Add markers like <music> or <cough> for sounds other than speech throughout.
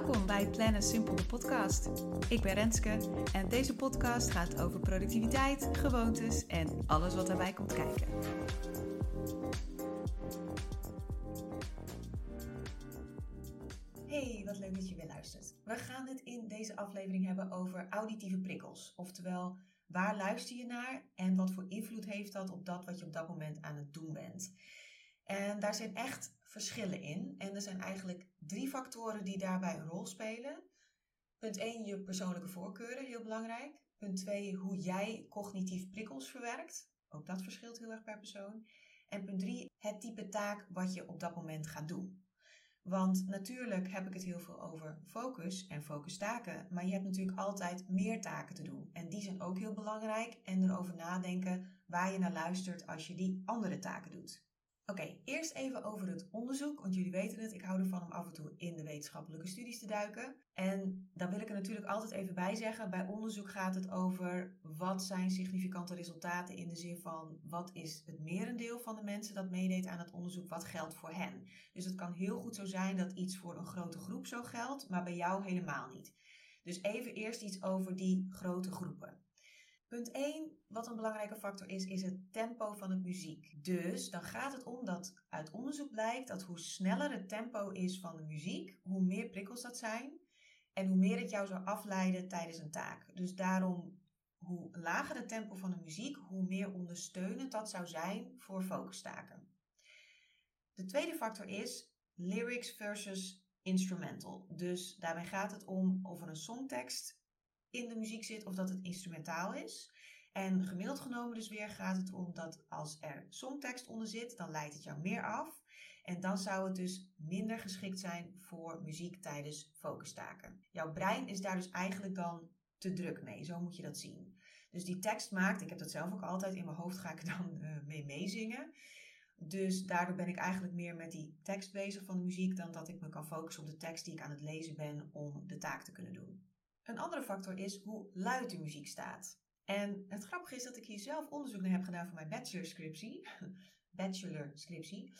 Welkom bij Plannen Simpel podcast. Ik ben Renske en deze podcast gaat over productiviteit, gewoontes en alles wat daarbij komt kijken. Hey, wat leuk dat je weer luistert. We gaan het in deze aflevering hebben over auditieve prikkels. Oftewel, waar luister je naar en wat voor invloed heeft dat op dat wat je op dat moment aan het doen bent. En daar zijn echt verschillen in. En er zijn eigenlijk drie factoren die daarbij een rol spelen. Punt 1, je persoonlijke voorkeuren, heel belangrijk. Punt 2, hoe jij cognitief prikkels verwerkt. Ook dat verschilt heel erg per persoon. En punt 3, het type taak wat je op dat moment gaat doen. Want natuurlijk heb ik het heel veel over focus en focustaken, maar je hebt natuurlijk altijd meer taken te doen. En die zijn ook heel belangrijk en erover nadenken waar je naar luistert als je die andere taken doet. Oké, eerst even over het onderzoek, want jullie weten het, ik hou ervan om af en toe in de wetenschappelijke studies te duiken. En daar wil ik er natuurlijk altijd even bij zeggen, bij onderzoek gaat het over wat zijn significante resultaten in de zin van wat is het merendeel van de mensen dat meedeed aan het onderzoek, wat geldt voor hen. Dus het kan heel goed zo zijn dat iets voor een grote groep zo geldt, maar bij jou helemaal niet. Dus even eerst iets over die grote groepen. Punt 1, wat een belangrijke factor is, is het tempo van het muziek. Dus dan gaat het om dat uit onderzoek blijkt dat hoe sneller het tempo is van de muziek, hoe meer prikkels dat zijn en hoe meer het jou zou afleiden tijdens een taak. Dus daarom, hoe lager het tempo van de muziek, hoe meer ondersteunend dat zou zijn voor focustaken. De tweede factor is lyrics versus instrumental. Dus daarbij gaat het om of er een songtekst in de muziek zit of dat het instrumentaal is. En gemiddeld genomen dus weer gaat het om dat als er songtekst onder zit, dan leidt het jou meer af. En dan zou het dus minder geschikt zijn voor muziek tijdens focustaken. Jouw brein is daar dus eigenlijk dan te druk mee. Zo moet je dat zien. Dus die tekst maakt, ik heb dat zelf ook altijd in mijn hoofd, ga ik dan uh, mee meezingen. Dus daardoor ben ik eigenlijk meer met die tekst bezig van de muziek dan dat ik me kan focussen op de tekst die ik aan het lezen ben om de taak te kunnen doen. Een andere factor is hoe luid de muziek staat. En het grappige is dat ik hier zelf onderzoek naar heb gedaan voor mijn bachelorscriptie. <laughs> bachelorscriptie.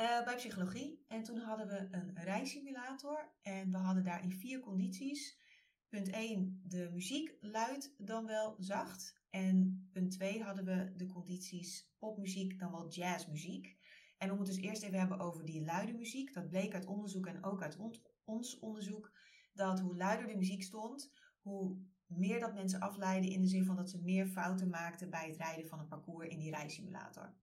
Uh, bij psychologie. En toen hadden we een rijsimulator. En we hadden daarin vier condities. Punt 1, de muziek luid dan wel zacht. En punt 2 hadden we de condities popmuziek dan wel jazzmuziek. En om het dus eerst even hebben over die luide muziek. Dat bleek uit onderzoek en ook uit ons onderzoek dat hoe luider de muziek stond, hoe meer dat mensen afleiden in de zin van dat ze meer fouten maakten bij het rijden van een parcours in die rijsimulator.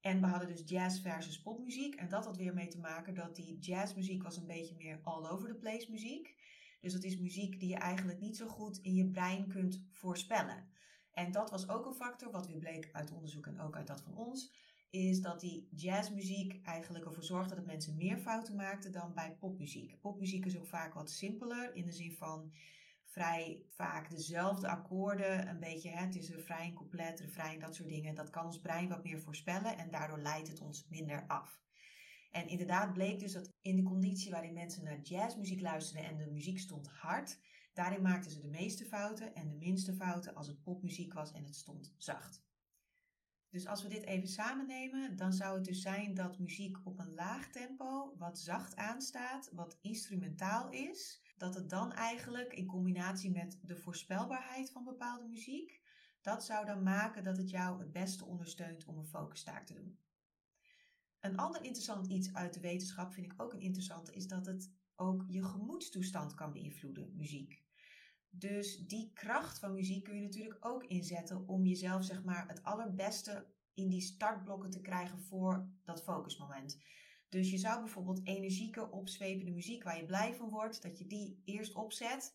En we hadden dus jazz versus popmuziek. En dat had weer mee te maken dat die jazzmuziek was een beetje meer all over the place muziek. Dus dat is muziek die je eigenlijk niet zo goed in je brein kunt voorspellen. En dat was ook een factor, wat weer bleek uit onderzoek en ook uit dat van ons, is dat die jazzmuziek eigenlijk ervoor zorgde dat mensen meer fouten maakten dan bij popmuziek. Popmuziek is ook vaak wat simpeler in de zin van vrij vaak dezelfde akkoorden, een beetje, hè, het is refrein, couplet, refrein, dat soort dingen. Dat kan ons brein wat meer voorspellen en daardoor leidt het ons minder af. En inderdaad bleek dus dat in de conditie waarin mensen naar jazzmuziek luisterden en de muziek stond hard, daarin maakten ze de meeste fouten en de minste fouten als het popmuziek was en het stond zacht. Dus als we dit even samen nemen, dan zou het dus zijn dat muziek op een laag tempo, wat zacht aanstaat, wat instrumentaal is, dat het dan eigenlijk in combinatie met de voorspelbaarheid van bepaalde muziek, dat zou dan maken dat het jou het beste ondersteunt om een focustaak te doen. Een ander interessant iets uit de wetenschap vind ik ook een interessante, is dat het ook je gemoedstoestand kan beïnvloeden, muziek. Dus die kracht van muziek kun je natuurlijk ook inzetten om jezelf zeg maar het allerbeste in die startblokken te krijgen voor dat focusmoment. Dus je zou bijvoorbeeld energieke, opzwepende muziek waar je blij van wordt, dat je die eerst opzet.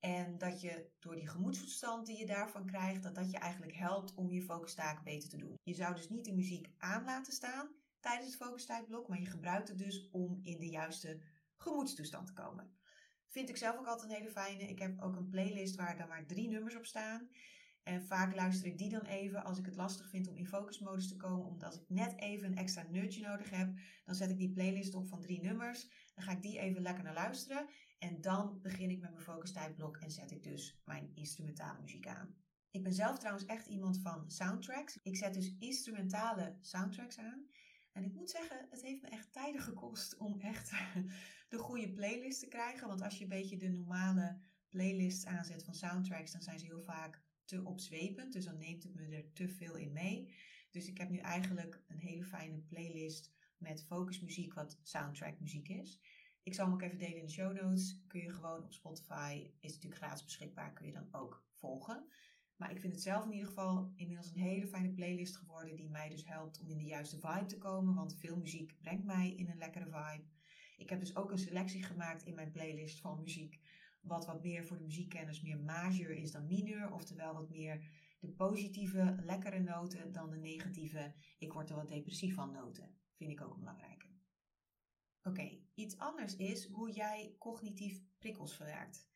En dat je door die gemoedstoestand die je daarvan krijgt, dat dat je eigenlijk helpt om je focustaak beter te doen. Je zou dus niet de muziek aan laten staan tijdens het focustijdblok, maar je gebruikt het dus om in de juiste gemoedstoestand te komen. Vind ik zelf ook altijd een hele fijne. Ik heb ook een playlist waar er maar drie nummers op staan. En vaak luister ik die dan even als ik het lastig vind om in focusmodus te komen. Omdat ik net even een extra nudge nodig heb. Dan zet ik die playlist op van drie nummers. Dan ga ik die even lekker naar luisteren. En dan begin ik met mijn focustijdblok en zet ik dus mijn instrumentale muziek aan. Ik ben zelf trouwens echt iemand van soundtracks. Ik zet dus instrumentale soundtracks aan. En ik moet zeggen, het heeft me echt tijden gekost om echt de goede playlist te krijgen. Want als je een beetje de normale playlists aanzet van soundtracks, dan zijn ze heel vaak te opzwepend. Dus dan neemt het me er te veel in mee. Dus ik heb nu eigenlijk een hele fijne playlist met focusmuziek, wat soundtrack muziek is. Ik zal hem ook even delen in de show notes. Kun je gewoon op Spotify, is natuurlijk gratis beschikbaar, kun je dan ook volgen. Maar ik vind het zelf in ieder geval inmiddels een hele fijne playlist geworden, die mij dus helpt om in de juiste vibe te komen. Want veel muziek brengt mij in een lekkere vibe. Ik heb dus ook een selectie gemaakt in mijn playlist van muziek, wat wat meer voor de muziekkenners meer majeur is dan mineur, oftewel wat meer de positieve, lekkere noten dan de negatieve, ik word er wat depressief van noten. Vind ik ook belangrijk. Oké, iets anders is hoe jij cognitief prikkels verwerkt.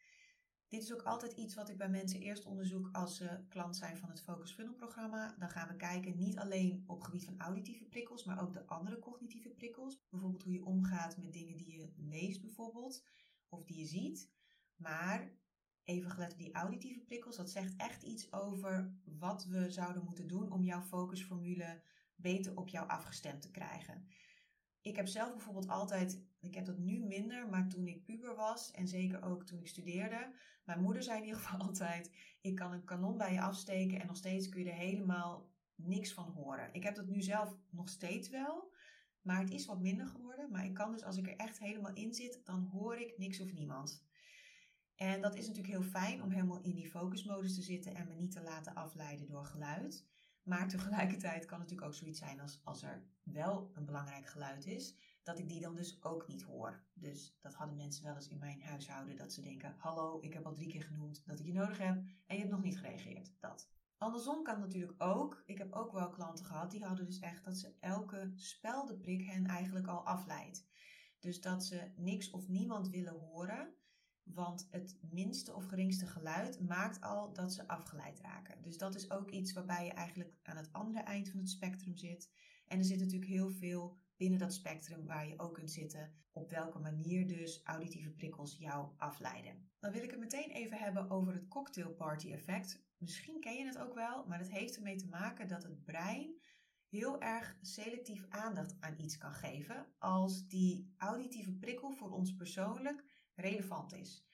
Dit is ook altijd iets wat ik bij mensen eerst onderzoek als ze klant zijn van het Focus Funnel programma. Dan gaan we kijken niet alleen op gebied van auditieve prikkels, maar ook de andere cognitieve prikkels. Bijvoorbeeld hoe je omgaat met dingen die je leest bijvoorbeeld, of die je ziet. Maar even gelet op die auditieve prikkels, dat zegt echt iets over wat we zouden moeten doen om jouw focusformule beter op jou afgestemd te krijgen. Ik heb zelf bijvoorbeeld altijd, ik heb dat nu minder, maar toen ik puber was en zeker ook toen ik studeerde, mijn moeder zei in ieder geval <laughs> altijd: ik kan een kanon bij je afsteken en nog steeds kun je er helemaal niks van horen. Ik heb dat nu zelf nog steeds wel, maar het is wat minder geworden. Maar ik kan dus als ik er echt helemaal in zit, dan hoor ik niks of niemand. En dat is natuurlijk heel fijn om helemaal in die focusmodus te zitten en me niet te laten afleiden door geluid. Maar tegelijkertijd kan het natuurlijk ook zoiets zijn als als er wel een belangrijk geluid is, dat ik die dan dus ook niet hoor. Dus dat hadden mensen wel eens in mijn huishouden, dat ze denken: Hallo, ik heb al drie keer genoemd dat ik je nodig heb en je hebt nog niet gereageerd. Dat. Andersom kan het natuurlijk ook. Ik heb ook wel klanten gehad die hadden dus echt dat ze elke speldeprik hen eigenlijk al afleidt. Dus dat ze niks of niemand willen horen. Want het minste of geringste geluid maakt al dat ze afgeleid raken. Dus dat is ook iets waarbij je eigenlijk aan het andere eind van het spectrum zit. En er zit natuurlijk heel veel binnen dat spectrum waar je ook kunt zitten. Op welke manier dus auditieve prikkels jou afleiden. Dan wil ik het meteen even hebben over het cocktail party effect. Misschien ken je het ook wel, maar het heeft ermee te maken dat het brein heel erg selectief aandacht aan iets kan geven als die auditieve prikkel voor ons persoonlijk relevant is.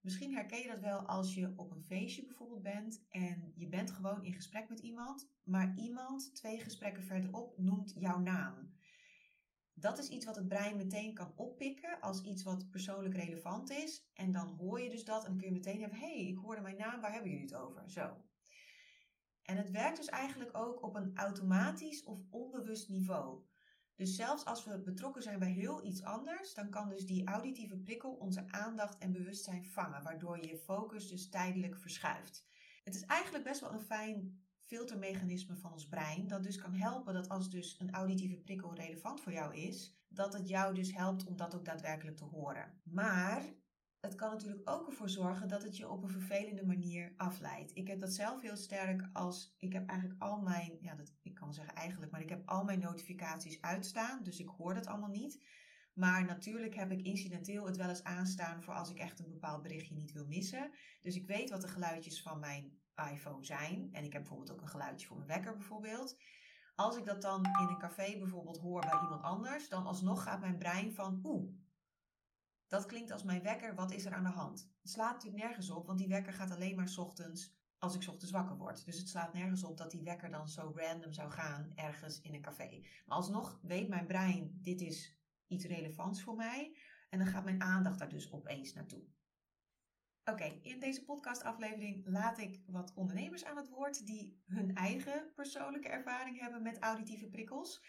Misschien herken je dat wel als je op een feestje bijvoorbeeld bent en je bent gewoon in gesprek met iemand, maar iemand twee gesprekken verderop noemt jouw naam. Dat is iets wat het brein meteen kan oppikken als iets wat persoonlijk relevant is. En dan hoor je dus dat en kun je meteen hebben: hé, hey, ik hoorde mijn naam, waar hebben jullie het over? Zo. En het werkt dus eigenlijk ook op een automatisch of onbewust niveau. Dus zelfs als we betrokken zijn bij heel iets anders, dan kan dus die auditieve prikkel onze aandacht en bewustzijn vangen, waardoor je focus dus tijdelijk verschuift. Het is eigenlijk best wel een fijn filtermechanisme van ons brein, dat dus kan helpen dat als dus een auditieve prikkel relevant voor jou is, dat het jou dus helpt om dat ook daadwerkelijk te horen. Maar het kan natuurlijk ook ervoor zorgen dat het je op een vervelende manier afleidt. Ik heb dat zelf heel sterk als ik heb eigenlijk al mijn, ja, dat, ik kan zeggen eigenlijk, maar ik heb al mijn notificaties uitstaan, dus ik hoor dat allemaal niet. Maar natuurlijk heb ik incidenteel het wel eens aanstaan voor als ik echt een bepaald berichtje niet wil missen. Dus ik weet wat de geluidjes van mijn iPhone zijn. En ik heb bijvoorbeeld ook een geluidje voor mijn wekker bijvoorbeeld. Als ik dat dan in een café bijvoorbeeld hoor bij iemand anders, dan alsnog gaat mijn brein van oeh, dat klinkt als mijn wekker, wat is er aan de hand? Het slaat natuurlijk nergens op, want die wekker gaat alleen maar ochtends als ik ochtends wakker word. Dus het slaat nergens op dat die wekker dan zo random zou gaan ergens in een café. Maar alsnog weet mijn brein, dit is iets relevants voor mij. En dan gaat mijn aandacht daar dus opeens naartoe. Oké, in deze podcastaflevering laat ik wat ondernemers aan het woord die hun eigen persoonlijke ervaring hebben met auditieve prikkels.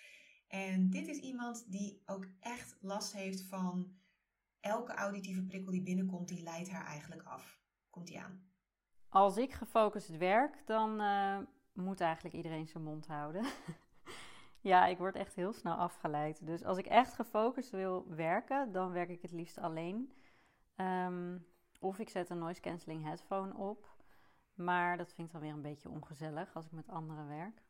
En dit is iemand die ook echt last heeft van elke auditieve prikkel die binnenkomt, die leidt haar eigenlijk af. Komt die aan? Als ik gefocust werk, dan uh, moet eigenlijk iedereen zijn mond houden. <laughs> ja, ik word echt heel snel afgeleid. Dus als ik echt gefocust wil werken, dan werk ik het liefst alleen. Um, of ik zet een noise cancelling headphone op. Maar dat vind ik dan weer een beetje ongezellig als ik met anderen werk.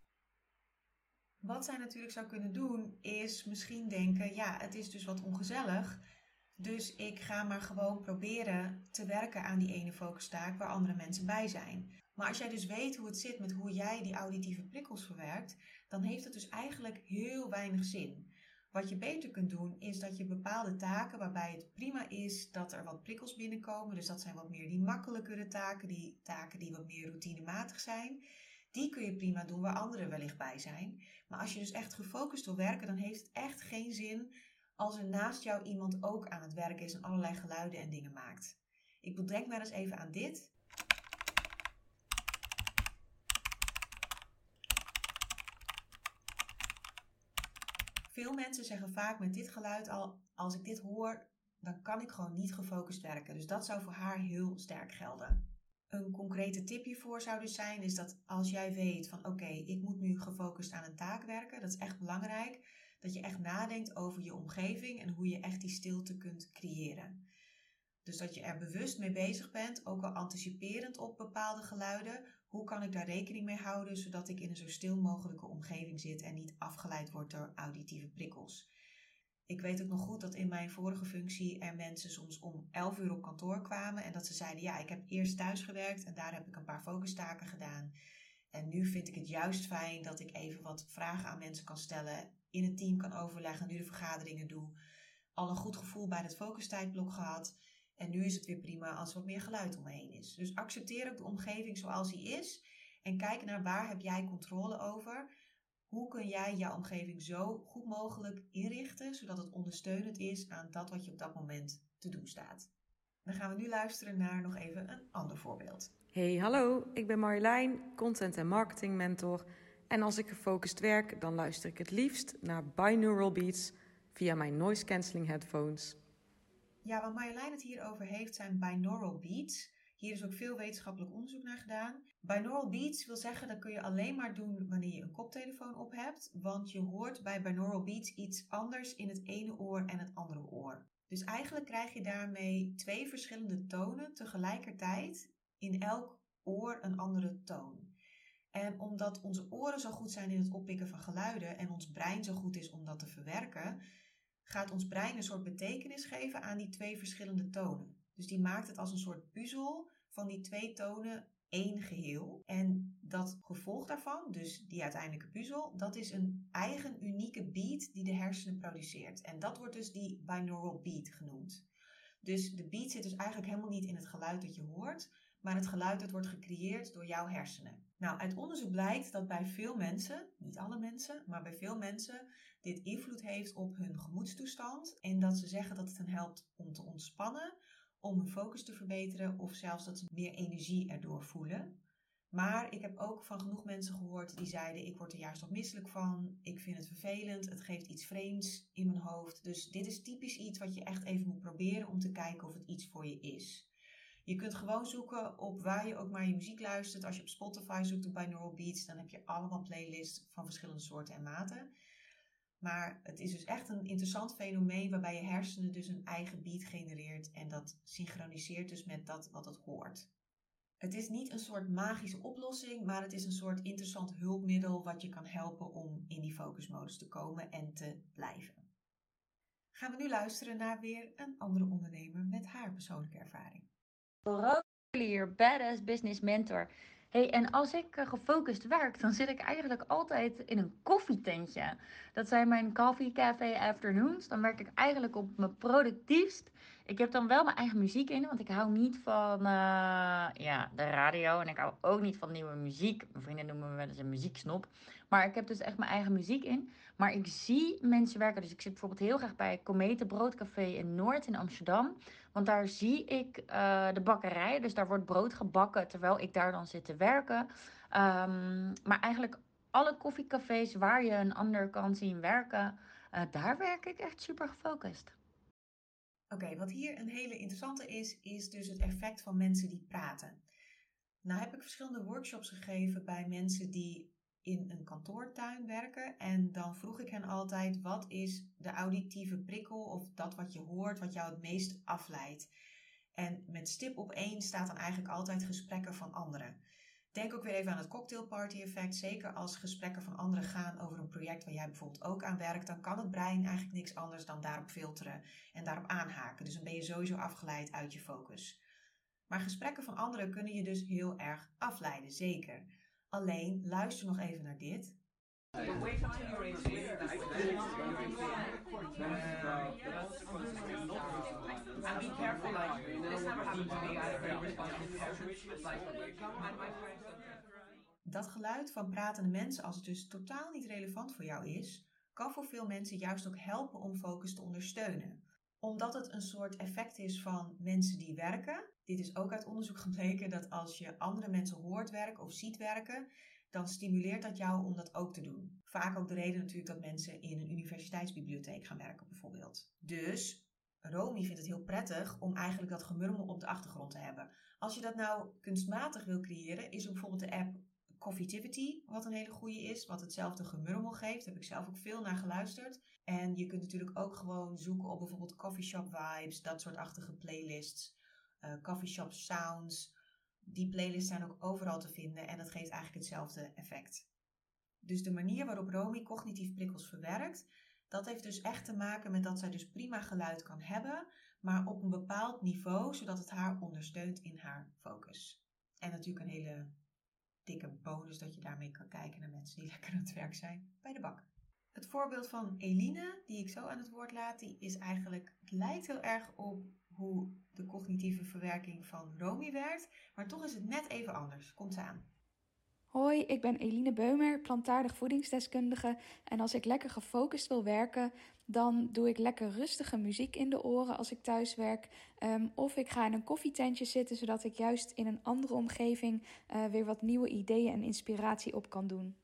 Wat zij natuurlijk zou kunnen doen, is misschien denken: ja, het is dus wat ongezellig. Dus ik ga maar gewoon proberen te werken aan die ene focustaak waar andere mensen bij zijn. Maar als jij dus weet hoe het zit met hoe jij die auditieve prikkels verwerkt, dan heeft het dus eigenlijk heel weinig zin. Wat je beter kunt doen, is dat je bepaalde taken waarbij het prima is dat er wat prikkels binnenkomen, dus dat zijn wat meer die makkelijkere taken, die taken die wat meer routinematig zijn, die kun je prima doen waar anderen wellicht bij zijn. Maar als je dus echt gefocust wil werken, dan heeft het echt geen zin als er naast jou iemand ook aan het werk is en allerlei geluiden en dingen maakt. Ik bedenk maar eens even aan dit. Veel mensen zeggen vaak met dit geluid al, als ik dit hoor, dan kan ik gewoon niet gefocust werken. Dus dat zou voor haar heel sterk gelden. Een concrete tip hiervoor zou dus zijn, is dat als jij weet van oké, ik moet nu gefocust aan een taak werken, dat is echt belangrijk, dat je echt nadenkt over je omgeving en hoe je echt die stilte kunt creëren. Dus dat je er bewust mee bezig bent, ook al anticiperend op bepaalde geluiden. Hoe kan ik daar rekening mee houden, zodat ik in een zo stil mogelijke omgeving zit en niet afgeleid word door auditieve prikkels. Ik weet ook nog goed dat in mijn vorige functie er mensen soms om 11 uur op kantoor kwamen en dat ze zeiden: Ja, ik heb eerst thuis gewerkt en daar heb ik een paar focustaken gedaan. En nu vind ik het juist fijn dat ik even wat vragen aan mensen kan stellen, in het team kan overleggen, nu de vergaderingen doe. Al een goed gevoel bij het focustijdblok gehad. En nu is het weer prima als er wat meer geluid omheen is. Dus accepteer ook de omgeving zoals die is. En kijk naar waar heb jij controle over. Hoe kun jij jouw omgeving zo goed mogelijk inrichten, zodat het ondersteunend is aan dat wat je op dat moment te doen staat. Dan gaan we nu luisteren naar nog even een ander voorbeeld. Hey, hallo, ik ben Marjolein, content en marketing mentor. En als ik gefocust werk, dan luister ik het liefst naar binaural beats via mijn noise cancelling headphones. Ja, wat Marjolein het hier over heeft zijn binaural beats. Hier is ook veel wetenschappelijk onderzoek naar gedaan. Binaural beats wil zeggen dat kun je alleen maar doen wanneer je een koptelefoon op hebt, want je hoort bij binaural beats iets anders in het ene oor en het andere oor. Dus eigenlijk krijg je daarmee twee verschillende tonen tegelijkertijd in elk oor een andere toon. En omdat onze oren zo goed zijn in het oppikken van geluiden en ons brein zo goed is om dat te verwerken, gaat ons brein een soort betekenis geven aan die twee verschillende tonen. Dus die maakt het als een soort puzzel van die twee tonen één geheel. En dat gevolg daarvan, dus die uiteindelijke puzzel, dat is een eigen unieke beat die de hersenen produceert. En dat wordt dus die binaural beat genoemd. Dus de beat zit dus eigenlijk helemaal niet in het geluid dat je hoort, maar het geluid dat wordt gecreëerd door jouw hersenen. Nou, uit onderzoek blijkt dat bij veel mensen, niet alle mensen, maar bij veel mensen, dit invloed heeft op hun gemoedstoestand en dat ze zeggen dat het hen helpt om te ontspannen, om hun focus te verbeteren of zelfs dat ze meer energie erdoor voelen. Maar ik heb ook van genoeg mensen gehoord die zeiden: Ik word er juist nog misselijk van. Ik vind het vervelend. Het geeft iets vreemds in mijn hoofd. Dus dit is typisch iets wat je echt even moet proberen om te kijken of het iets voor je is. Je kunt gewoon zoeken op waar je ook maar je muziek luistert. Als je op Spotify zoekt op binaural beats, dan heb je allemaal playlists van verschillende soorten en maten. Maar het is dus echt een interessant fenomeen waarbij je hersenen dus een eigen beat genereert en dat synchroniseert dus met dat wat het hoort. Het is niet een soort magische oplossing, maar het is een soort interessant hulpmiddel wat je kan helpen om in die focusmodus te komen en te blijven. Gaan we nu luisteren naar weer een andere ondernemer met haar persoonlijke ervaring. Hier, badass business mentor. Hey, en als ik uh, gefocust werk, dan zit ik eigenlijk altijd in een koffietentje. Dat zijn mijn coffee café afternoons. Dan werk ik eigenlijk op mijn productiefst. Ik heb dan wel mijn eigen muziek in, want ik hou niet van uh, ja, de radio en ik hou ook niet van nieuwe muziek. Mijn vrienden noemen me wel eens een muzieksnop. Maar ik heb dus echt mijn eigen muziek in. Maar ik zie mensen werken. Dus ik zit bijvoorbeeld heel graag bij Comete Broodcafé in Noord in Amsterdam. Want daar zie ik uh, de bakkerij. Dus daar wordt brood gebakken terwijl ik daar dan zit te werken. Um, maar eigenlijk alle koffiecafés waar je een ander kan zien werken, uh, daar werk ik echt super gefocust. Oké, wat hier een hele interessante is, is dus het effect van mensen die praten. Nou heb ik verschillende workshops gegeven bij mensen die in een kantoortuin werken. En dan vroeg ik hen altijd: wat is de auditieve prikkel of dat wat je hoort, wat jou het meest afleidt? En met stip op één staat dan eigenlijk altijd gesprekken van anderen. Denk ook weer even aan het cocktailparty effect. Zeker als gesprekken van anderen gaan over een project waar jij bijvoorbeeld ook aan werkt, dan kan het brein eigenlijk niks anders dan daarop filteren en daarop aanhaken. Dus dan ben je sowieso afgeleid uit je focus. Maar gesprekken van anderen kunnen je dus heel erg afleiden, zeker. Alleen luister nog even naar dit. Dat geluid van pratende mensen, als het dus totaal niet relevant voor jou is, kan voor veel mensen juist ook helpen om focus te ondersteunen. Omdat het een soort effect is van mensen die werken. Dit is ook uit onderzoek <laughs> gebleken dat als je andere mensen hoort werken of ziet werken, dan stimuleert dat jou om dat ook te doen. Vaak ook de reden natuurlijk dat mensen in een universiteitsbibliotheek gaan werken bijvoorbeeld. Dus Romy vindt het heel prettig om eigenlijk dat gemurmel op de achtergrond te hebben. Als je dat nou kunstmatig wil creëren, is er bijvoorbeeld de app Coffeetivity, wat een hele goede is, wat hetzelfde gemurmel geeft. Daar heb ik zelf ook veel naar geluisterd. En je kunt natuurlijk ook gewoon zoeken op bijvoorbeeld coffeeshop vibes, dat soort achtige playlists, uh, coffeeshop sounds. Die playlists zijn ook overal te vinden en dat geeft eigenlijk hetzelfde effect. Dus de manier waarop Romy cognitief prikkels verwerkt, dat heeft dus echt te maken met dat zij dus prima geluid kan hebben, maar op een bepaald niveau, zodat het haar ondersteunt in haar focus. En natuurlijk een hele dikke bonus dat je daarmee kan kijken naar mensen die <laughs> lekker aan het werk zijn bij de bak. Het voorbeeld van Eline, die ik zo aan het woord laat, die is eigenlijk, het lijkt heel erg op hoe de cognitieve verwerking van Romy werkt, maar toch is het net even anders. Komt ze aan. Hoi, ik ben Eline Beumer, plantaardig voedingsdeskundige. En als ik lekker gefocust wil werken, dan doe ik lekker rustige muziek in de oren als ik thuis werk. Ehm, of ik ga in een koffietentje zitten, zodat ik juist in een andere omgeving uh, weer wat nieuwe ideeën en inspiratie op kan doen.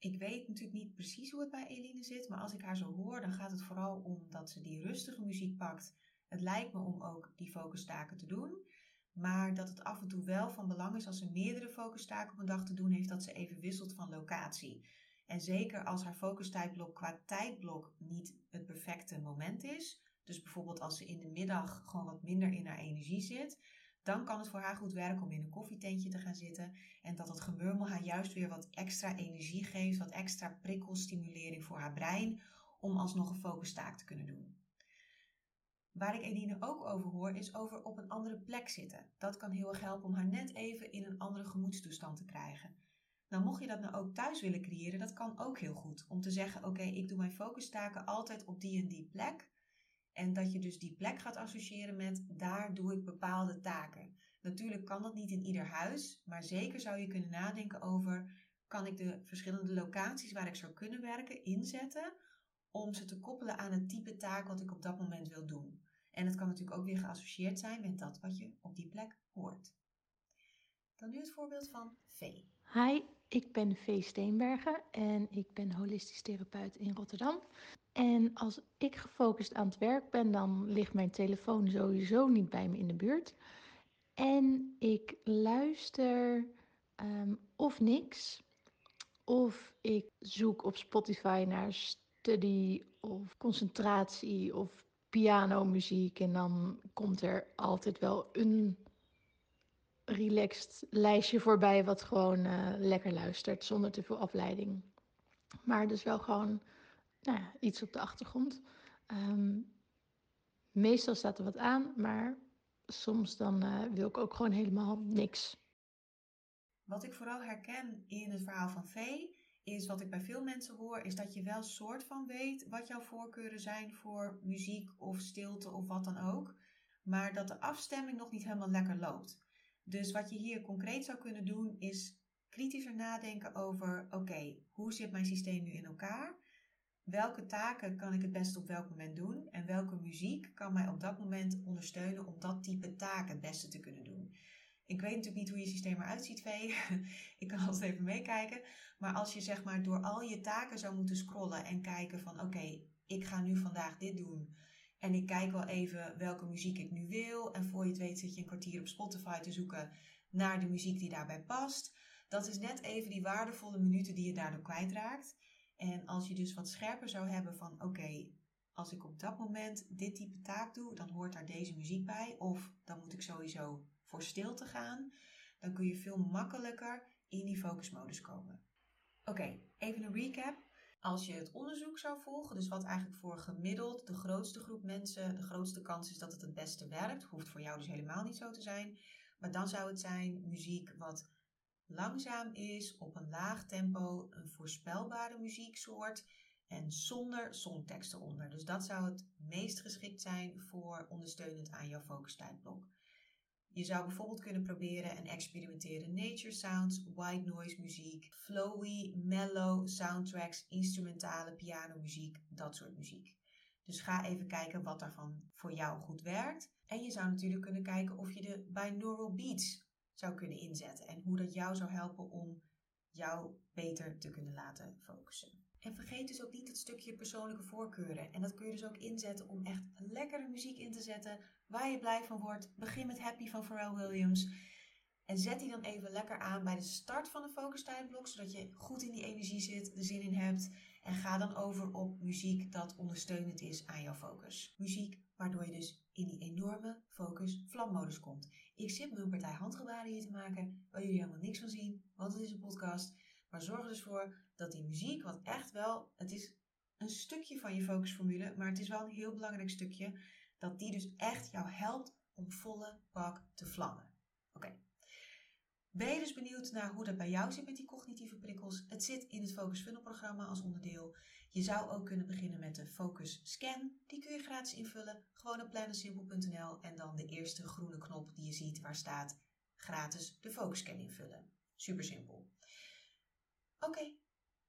Ik weet natuurlijk niet precies hoe het bij Eline zit, maar als ik haar zo hoor, dan gaat het vooral om dat ze die rustige muziek pakt. Het lijkt me om ook die focustaken te doen. Maar dat het af en toe wel van belang is als ze meerdere focustaken op een dag te doen heeft, dat ze even wisselt van locatie. En zeker als haar focustijdblok qua tijdblok niet het perfecte moment is, dus bijvoorbeeld als ze in de middag gewoon wat minder in haar energie zit, dan kan het voor haar goed werken om in een koffietentje te gaan zitten en dat het gemurmel haar juist weer wat extra energie geeft, wat extra prikkelstimulering voor haar brein om alsnog een focustaak te kunnen doen. Waar ik Edine ook over hoor, is over op een andere plek zitten. Dat kan heel erg helpen om haar net even in een andere gemoedstoestand te krijgen. Nou, mocht je dat nou ook thuis willen creëren, dat kan ook heel goed. Om te zeggen, oké, ik doe mijn focustaken altijd op die en die plek. En dat je dus die plek gaat associëren met, daar doe ik bepaalde taken. Natuurlijk kan dat niet in ieder huis, maar zeker zou je kunnen nadenken over, kan ik de verschillende locaties waar ik zou kunnen werken inzetten om ze te koppelen aan het type taak wat ik op dat moment wil doen. En het kan natuurlijk ook weer geassocieerd zijn met dat wat je op die plek hoort. Dan nu het voorbeeld van Vee. Hi, ik ben Vee Steenbergen en ik ben holistisch therapeut in Rotterdam. En als ik gefocust aan het werk ben, dan ligt mijn telefoon sowieso niet bij me in de buurt. En ik luister um, of niks, of ik zoek op Spotify naar study of concentratie of pianomuziek. En dan komt er altijd wel een relaxed lijstje voorbij wat gewoon uh, lekker luistert zonder te veel afleiding. Maar dus wel gewoon nou iets op de achtergrond. Um, meestal staat er wat aan, maar soms dan uh, wil ik ook gewoon helemaal niks. Wat ik vooral herken in het verhaal van Vee is wat ik bij veel mensen hoor, is dat je wel soort van weet wat jouw voorkeuren zijn voor muziek of stilte of wat dan ook, maar dat de afstemming nog niet helemaal lekker loopt. Dus wat je hier concreet zou kunnen doen is kritischer nadenken over: oké, hoe zit mijn systeem nu in elkaar? Welke taken kan ik het beste op welk moment doen? En welke muziek kan mij op dat moment ondersteunen om dat type taak het beste te kunnen doen? Ik weet natuurlijk niet hoe je systeem eruit ziet, Vee. <laughs> ik kan altijd even meekijken. Maar als je zeg maar door al je taken zou moeten scrollen en kijken van oké, ik ga nu vandaag dit doen. En ik kijk wel even welke muziek ik nu wil. En voor je het weet zit je een kwartier op Spotify te zoeken naar de muziek die daarbij past. Dat is net even die waardevolle minuten die je daardoor kwijtraakt. En als je dus wat scherper zou hebben van oké, als ik op dat moment dit type taak doe, dan hoort daar deze muziek bij. Of dan moet ik sowieso voor stil te gaan, dan kun je veel makkelijker in die focusmodus komen. Oké, even een recap. Als je het onderzoek zou volgen, dus wat eigenlijk voor gemiddeld de grootste groep mensen, de grootste kans is dat het het beste werkt, hoeft voor jou dus helemaal niet zo te zijn. Maar dan zou het zijn muziek wat langzaam is, op een laag tempo, een voorspelbare muzieksoort en zonder songteksten eronder. Dus dat zou het meest geschikt zijn voor ondersteunend aan jouw focustijdblok. Je zou bijvoorbeeld kunnen proberen en experimenteren nature sounds, white noise muziek, flowy, mellow soundtracks, instrumentale pianomuziek, dat soort muziek. Dus ga even kijken wat daarvan voor jou goed werkt. En je zou natuurlijk kunnen kijken of je de binaural beats zou kunnen inzetten en hoe dat jou zou helpen om jou beter te kunnen laten focussen. En vergeet dus ook niet het stukje persoonlijke voorkeuren. En dat kun je dus ook inzetten om echt lekkere muziek in te zetten waar je blij van wordt. Begin met Happy van Pharrell Williams. En zet die dan even lekker aan bij de start van de focustijdblok, zodat je goed in die energie zit, er zin in hebt. En ga dan over op muziek dat ondersteunend is aan jouw focus. Muziek waardoor je dus in die enorme focus vlammodus komt. Ik zit een partij handgebaren hier te maken, waar jullie helemaal niks van zien, want het is een podcast. Maar zorg er dus voor dat die muziek, wat echt wel, het is een stukje van je focusformule, maar het is wel een heel belangrijk stukje, dat die dus echt jou helpt om volle bak te vlammen. Oké. Ben je dus benieuwd naar hoe dat bij jou zit met die cognitieve prikkels? Het zit in het Focus Funnel programma als onderdeel. Je zou ook kunnen beginnen met de Focus Scan. Die kun je gratis invullen. Gewoon op plannensimpel.nl en dan de eerste groene knop die je ziet waar staat gratis de Focus Scan invullen. Super simpel. Oké,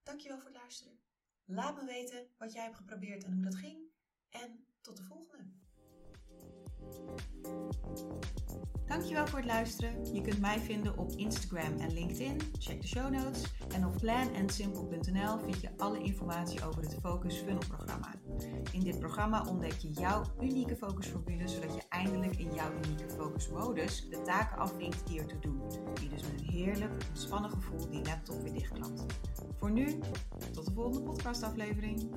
dankjewel voor het luisteren. Laat me weten wat jij hebt geprobeerd en hoe dat ging. En tot de volgende. Dankjewel voor het luisteren. Je kunt mij vinden op Instagram en LinkedIn. Check de show notes. En op planandsimple.nl vind je alle informatie over het Focus Funnel programma. In dit programma ontdek je jouw unieke focusformule, zodat je eindelijk in jouw unieke focusmodus de taken afvinkt die ertoe doen. Die dus met een heerlijk, ontspannen gevoel die laptop weer dichtklapt. Voor nu, tot de volgende podcastaflevering.